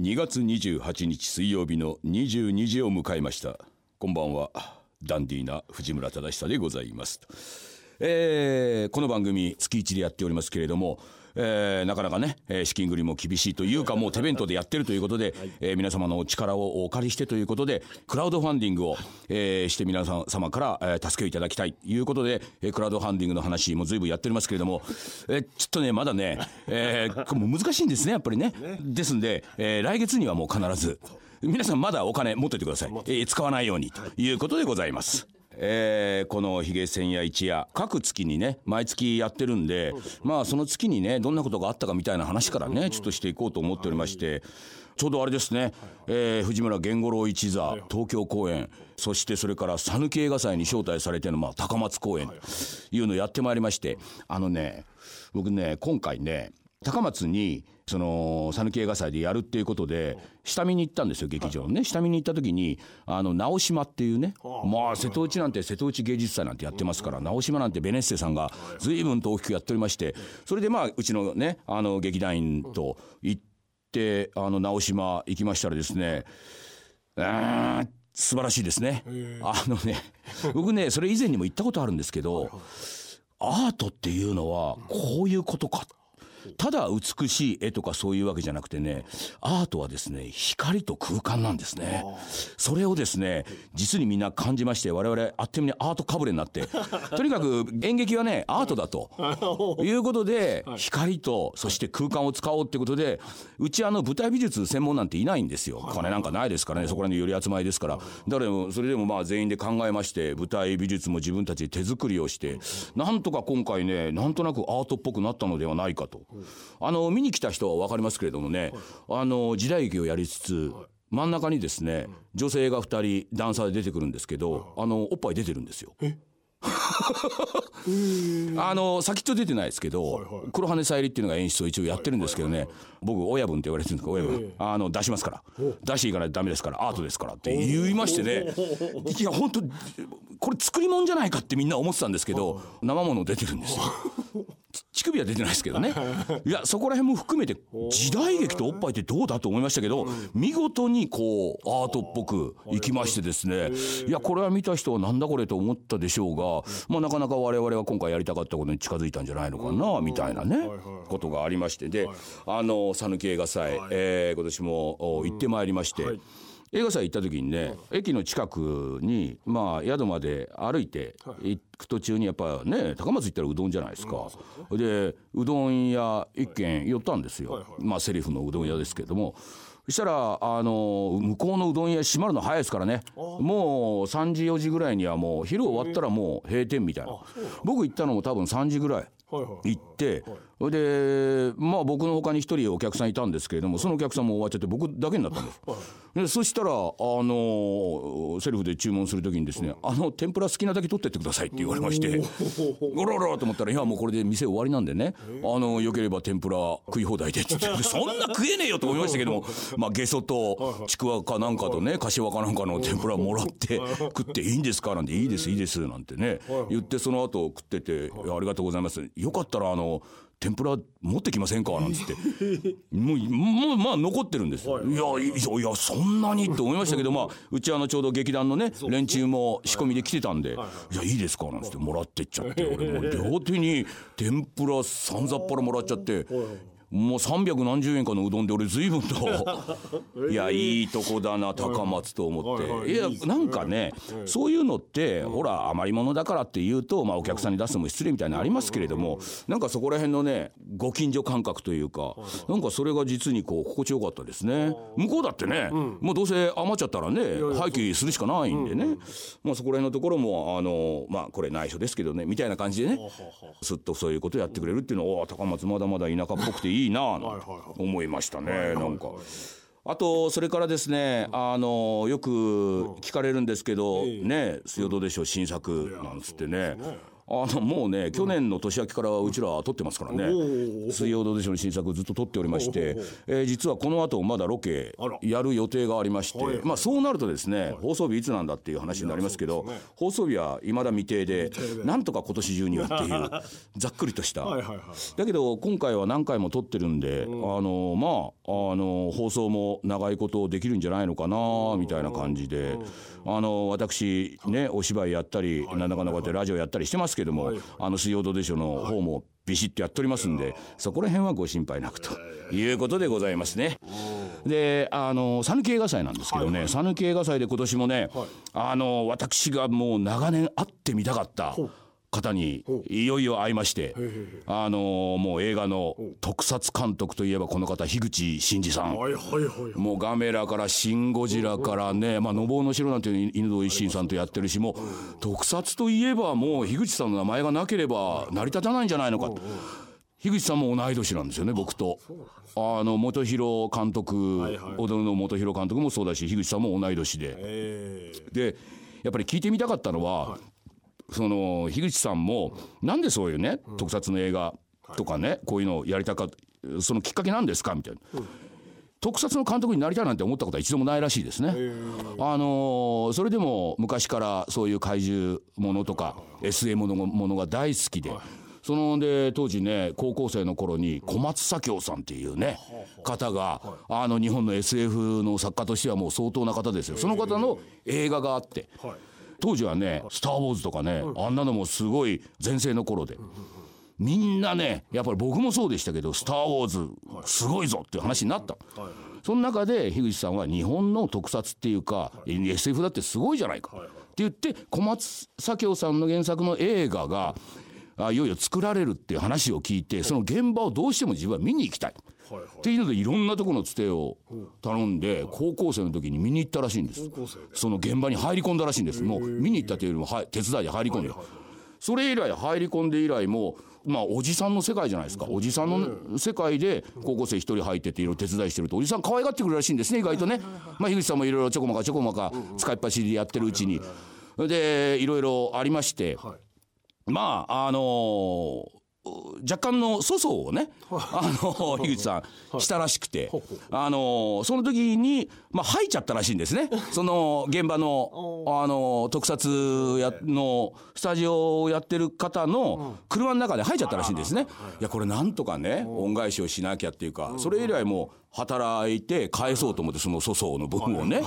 2月28日水曜日の22時を迎えました。こんばんはダンディーな藤村忠久でございます。えー、この番組月1でやっておりますけれどもえー、なかなかね、えー、資金繰りも厳しいというか、もう手弁当でやってるということで、はい、えー、皆様のお力をお借りしてということで、クラウドファンディングを、えー、して皆様から、えー、助けをいただきたいということで、えー、クラウドファンディングの話も随分やっておりますけれども、えー、ちょっとね、まだね、えー、もう難しいんですね、やっぱりね。ねですんで、えー、来月にはもう必ず、皆さんまだお金持っててください。えー、使わないようにということでございます。えー、このヒゲ千夜一夜各月にね毎月やってるんでまあその月にねどんなことがあったかみたいな話からねちょっとしていこうと思っておりましてちょうどあれですね、えー、藤村源五郎一座東京公演そしてそれから讃岐映画祭に招待されての、まあ、高松公演というのをやってまいりましてあのね僕ね今回ね高松にその讃岐映画祭でやるっていうことで下見に行ったんですよ劇場のね。下見に行った時にあの直島っていうね。まあ瀬戸内なんて瀬戸内芸術祭なんてやってますから直島なんてベネッセさんが随分と大きくやっておりましてそれでまあうちのねあの劇団員と行ってあの直島行きましたらですねうん素晴らしいですね。あのね僕ねそれ以前にも言ったことあるんですけどアートっていうのはこういうことかただ美しい絵とかそういうわけじゃなくてねアートはですね光と空間なんですね。それをですね実にみんな感じまして我々あっという間にアートかぶれになって とにかく演劇はねアートだと いうことで光とそして空間を使おうってことでうちあの舞台美術専門なんていないんですよ。金なんかないですからねそこら辺の寄り集まりですから。誰もそれでもまあ全員で考えまして舞台美術も自分たちで手作りをしてなんとか今回ねなんとなくアートっぽくなったのではないかとあの見に来た人は分かりますけれどもね、あの時代劇をやりつつ、真ん中にですね女性が2人ダンサーで出てくるんですけど、あのおっぱい出てるんですよ。あの先っちょ出てないですけど、黒羽さゆりっていうのが演出を一応やってるんですけどね、僕親分って言われてるんですか親分、あの出しますから。出していかないとダメですからアートですからって言いましてね。いや本当これ作り物じゃないかってみんな思ってたんですけど生もの出てるんですよ。乳首は出てないですけどね。いやそこら辺も含めて時代劇とおっぱいってどうだと思いましたけど見事にこうアートっぽくいきましてですね。いやこれは見た人はなんだこれと思ったでしょうが、まあ、なかなか我々は今回やりたかったことに近づいたんじゃないのかなみたいなねことがありまして。であの讃岐映画祭、えー、今年も行ってまいりまして。映画祭行った時にね、駅の近くにまあ宿まで歩いて行く途中にやっぱね高松行ったらうどんじゃないですか、でうどん屋一軒寄ったんですよ、まあセリフのうどん屋ですけども。そしたらあの向こうのうどん屋閉まるの早いですからね。もう3時4時ぐらいにはもう昼終わったらもう閉店みたいな。僕行ったのも多分3時ぐらい。行って、はい、でまあ僕のほかに一人お客さんいたんですけれどもそのお客さんも終わっちゃって僕だけになったんです。でそしたらあのセルフで注文する時にですね「あの天ぷら好きなだけ取ってってください」って言われましてゴロロと思ったら「いやもうこれで店終わりなんでねあのよければ天ぷら食い放題で」って言ってそんな食えねえよと思いましたけどもまあゲソとちくわかなんかとね柏かなんかの天ぷらもらって食っていいんですかなんて「いいですいいです」なんてね言ってその後食ってて「ありがとうございます」よかったらあの天ぷら持ってきませんか？なんつって。もうもうまあ残ってるんです、はい、いやいやそんなにって思いましたけどまあうちあのちょうど劇団のね連中も仕込みで来てたんで「いやいいですか」なんつってもらってっちゃって俺も両手に天ぷらさんざっぱらもらっちゃってもう三百何十円かのうどんで俺随分と いやいいとこだな高松と思って。いやなんかねそういうのってほら余り物だからって言うとまあお客さんに出すのも失礼みたいなのありますけれどもなんかそこら辺のねご近所感覚というかなんかそれが実にこう心地よかったですね。向こうだってねもうどうせ余っちゃったらね廃棄するしかないんでね。まあそこら辺のところもあのまあこれ内緒ですけどねみたいな感じでねすっとそういうことやってくれるっていうのは高松まだまだ田舎っぽくていいいいなと思いましたねなんか。あとそれからですねあのよく聞かれるんですけどね「水曜どうでしょう新作」なんつってね。あのもうね去年の年明けからうちら撮ってますからね「水曜どうでしょう」の新作ずっと撮っておりまして、えー、実はこの後まだロケやる予定がありまして、まあ、そうなるとですね放送日いつなんだっていう話になりますけど、放送日はいまだ未定でなんとか今年中にはっていう ざっくりとした。だけど今回は何回も撮ってるんで、あのまああの放送も長いことできるんじゃないのかなみたいな感じで、あの私ねお芝居やったりなんだかんだこうやってラジオやったりしてますけども、あの水曜どうでしょうの方もビシッとやっておりますんで、そこら辺はご心配なくということでございますね。であの讃岐映画祭なんですけどね讃岐映画祭で今年もね、あの私がもう長年会ってみたかった。方にいよいよ会いましてあのもう映画の特撮監督といえばこの方樋口真嗣さん。もうガメラから「シン・ゴジラ」からね「まあ、のぼうの城」なんていう犬堂一心さんとやってるしもう特撮といえばもう樋口さんの名前がなければ成り立たないんじゃないのかと。樋口さんも同い年なんですよね僕と。あの元弘監督、踊るの元弘監督もそうだし樋口さんも同い年で。でやっぱり聞いてみたかったのは、その樋口さんもなんでそういうね、特撮の映画とかね、こういうのをやりたかそのきっかけなんですか？みたいな。特撮の監督になりたいなんて思ったことは一度もないらしいですね。あのそれでも昔からそういう怪獣ものとか SM のものが大好きで。そので当時ね高校生の頃に小松左京さんっていうね方があの日本の SF の作家としてはもう相当な方ですよ。その方の映画があって当時はね「スター・ウォーズ」とかねあんなのもすごい全盛の頃で。みんなねやっぱり僕もそうでしたけど「スター・ウォーズ」すごいぞっていう話になった。その中で樋口さんは日本の特撮っていうか SF だってすごいじゃないか。って言って小松左京さんの原作の映画がいよいよ作られるっていう話を聞いてその現場をどうしても自分は見に行きたい。っていうのでいろんなところのつてを頼んで高校生の時に見に行ったらしいんです。その現場に入り込んだらしいんです。もう見に行ったというよりも手伝いで入り込んで。それ以来入り込んで以来もまあおじさんの世界じゃないですか。おじさんの世界で高校生一人入ってていろいろ手伝いしてるとおじさん可愛がってくるらしいんですね意外とね。まあ樋口さんもいろいろちょこまかちょこまか使いっ走りでやってるうちに。でいろいろありましてまああのー若干の粗相をね、あの樋口さんしたらしくて、あのその時にまあ入っちゃったらしいんですね。その現場のあの特撮やのスタジオをやってる方の車の中で入っちゃったらしいんですね。いやこれなんとかね恩返しをしなきゃっていうか、それ以来も働いて返そうと思ってその粗相の分をね。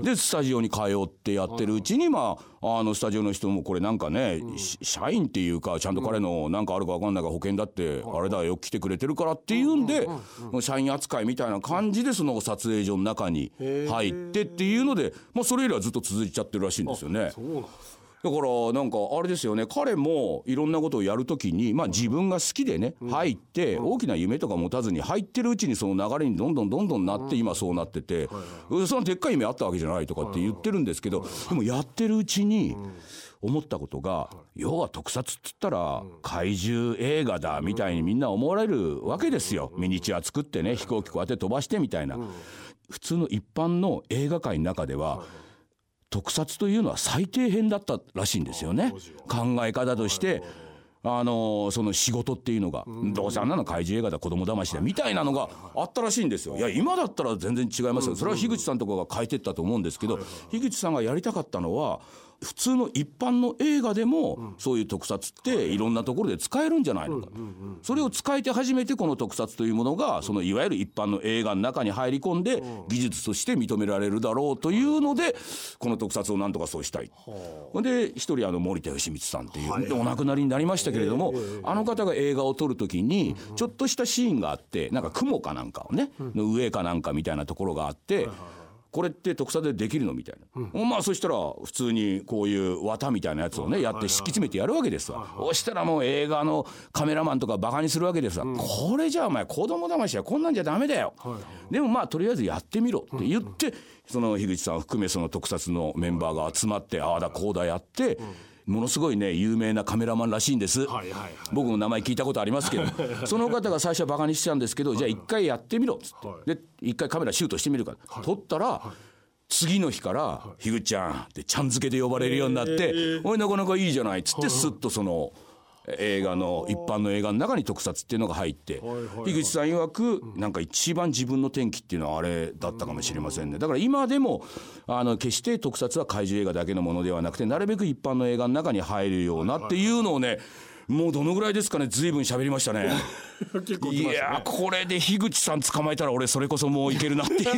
でスタジオに通ってやってるうちにまああのスタジオの人もこれなんかね社員っていうかちゃんと彼のなんかあるか分かんないが保険だってあれだよ来てくれてるからっていうんで社員扱いみたいな感じでその撮影所の中に入ってっていうのでまあそれ以来ずっと続いちゃってるらしいんですよね。だからなんかあれですよね。彼もいろんなことをやるときにまあ自分が好きでね入って大きな夢とか持たずに入ってるうちにその流れにどんどんどんどんなって今そうなっててそのでっかい夢あったわけじゃないとかって言ってるんですけどでもやってるうちに思ったことが要は特撮っつったら怪獣映画だみたいにみんな思われるわけですよ。ミニチュア作ってね飛行機こうやって飛ばしてみたいな。普通の一般の映画界の中では特撮というのは最低編だったらしいんですよね。考え方として。あのその仕事っていうのが、どうせあんなの怪獣映画だ子供騙しだみたいなのがあったらしいんですよ。い。や今だったら全然違いますよ。それは樋口さんとかが変えてったと思うんですけど、樋口さんがやりたかったのは普通の一般の映画でもそういう特撮っていろんなところで使えるんじゃないのか。それを使えて初めてこの特撮というものがそのいわゆる一般の映画の中に入り込んで技術として認められるだろうというのでこの特撮をなんとかそうしたい。で一人あの森田義満さんっていうお亡くなりになりましたけれどもあの方が映画を撮る時にちょっとしたシーンがあってなんか雲かなんかをねの上かなんかみたいなところがあって。これって特撮でできるの？みたいな、うん、まあそしたら普通にこういう綿みたいなやつをねやって敷き詰めてやるわけですわ、そしたらもう映画のカメラマンとかバカにするわけですわ、うん、これじゃあお前子供騙しはこんなんじゃダメだよ、はい、でもまあとりあえずやってみろって言って、その樋口さん含めその特撮のメンバーが集まってああだこうだやって、ものすごいね有名なカメラマンらしいんです、はいはいはい、僕も名前聞いたことありますけど。その方が最初はバカにしてたんですけどじゃあ一回やってみろっつって、で一回カメラシュートしてみるから、撮ったら、次の日から「樋口ちゃん」ってちゃん付けで呼ばれるようになって「おいなかなかいいじゃない」っつってスッとその。映画の一般の映画の中に特撮っていうのが入って樋口さん曰くなんか一番自分の転機っていうのはあれだったかもしれませんね。だから今でもあの決して特撮は怪獣映画だけのものではなくてなるべく一般の映画の中に入るようなっていうのをねもうどのぐらいですかね？ずいぶん喋りましたね。いやこれで樋口さん捕まえたら俺それこそもういけるなっていう。いや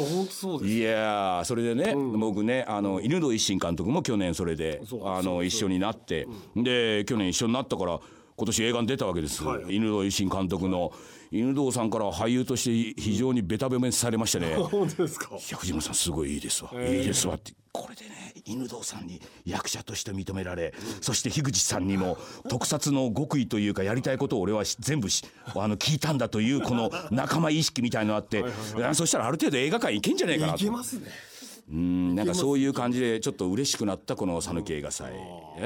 本当そうですいやそれでね、僕ねあの犬堂一心監督も去年それであの一緒になって、で去年一緒になったから今年映画に出たわけです、犬堂一心監督の犬堂さんからは俳優として非常にベタ褒めされましてね。本当ですか？いや藤村さんすごいいいですわ、いいですわって。これでね犬堂さんに役者として認められ、そして樋口さんにも特撮の極意というかやりたいことを俺はし全部しあの聞いたんだというこの仲間意識みたいのあってあそしたらある程度映画館行けんじゃねえかないとけますねうんなんかそういう感じでちょっと嬉しくなったこの讃岐映画祭。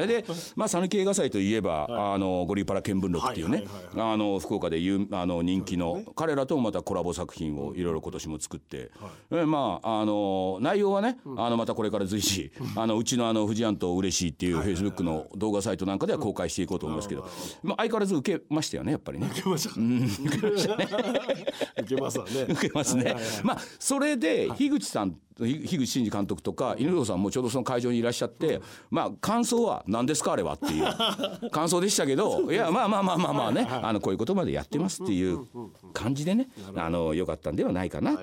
でまあ讃岐映画祭といえば、あのゴリパラ見聞録っていうね、あの福岡で有あの人気の彼らともまたコラボ作品をいろいろ今年も作って、えまああの内容はね、あのまたこれから随時あのうちのあの富士庵と嬉しいっていうフェイスブックの動画サイトなんかでは公開していこうと思いますけど、まあ相変わらず受けましたよねやっぱりね。受けました。受けますわね。受けますね。まあそれで樋口さんひ樋口真嗣監督とか犬堂さんもちょうどその会場にいらっしゃって、まあ感想は何ですかあれはっていう。感想でしたけどいやまあまあまあまあまあねあのこういうことまでやってますっていう感じでねあのよかったんではないかな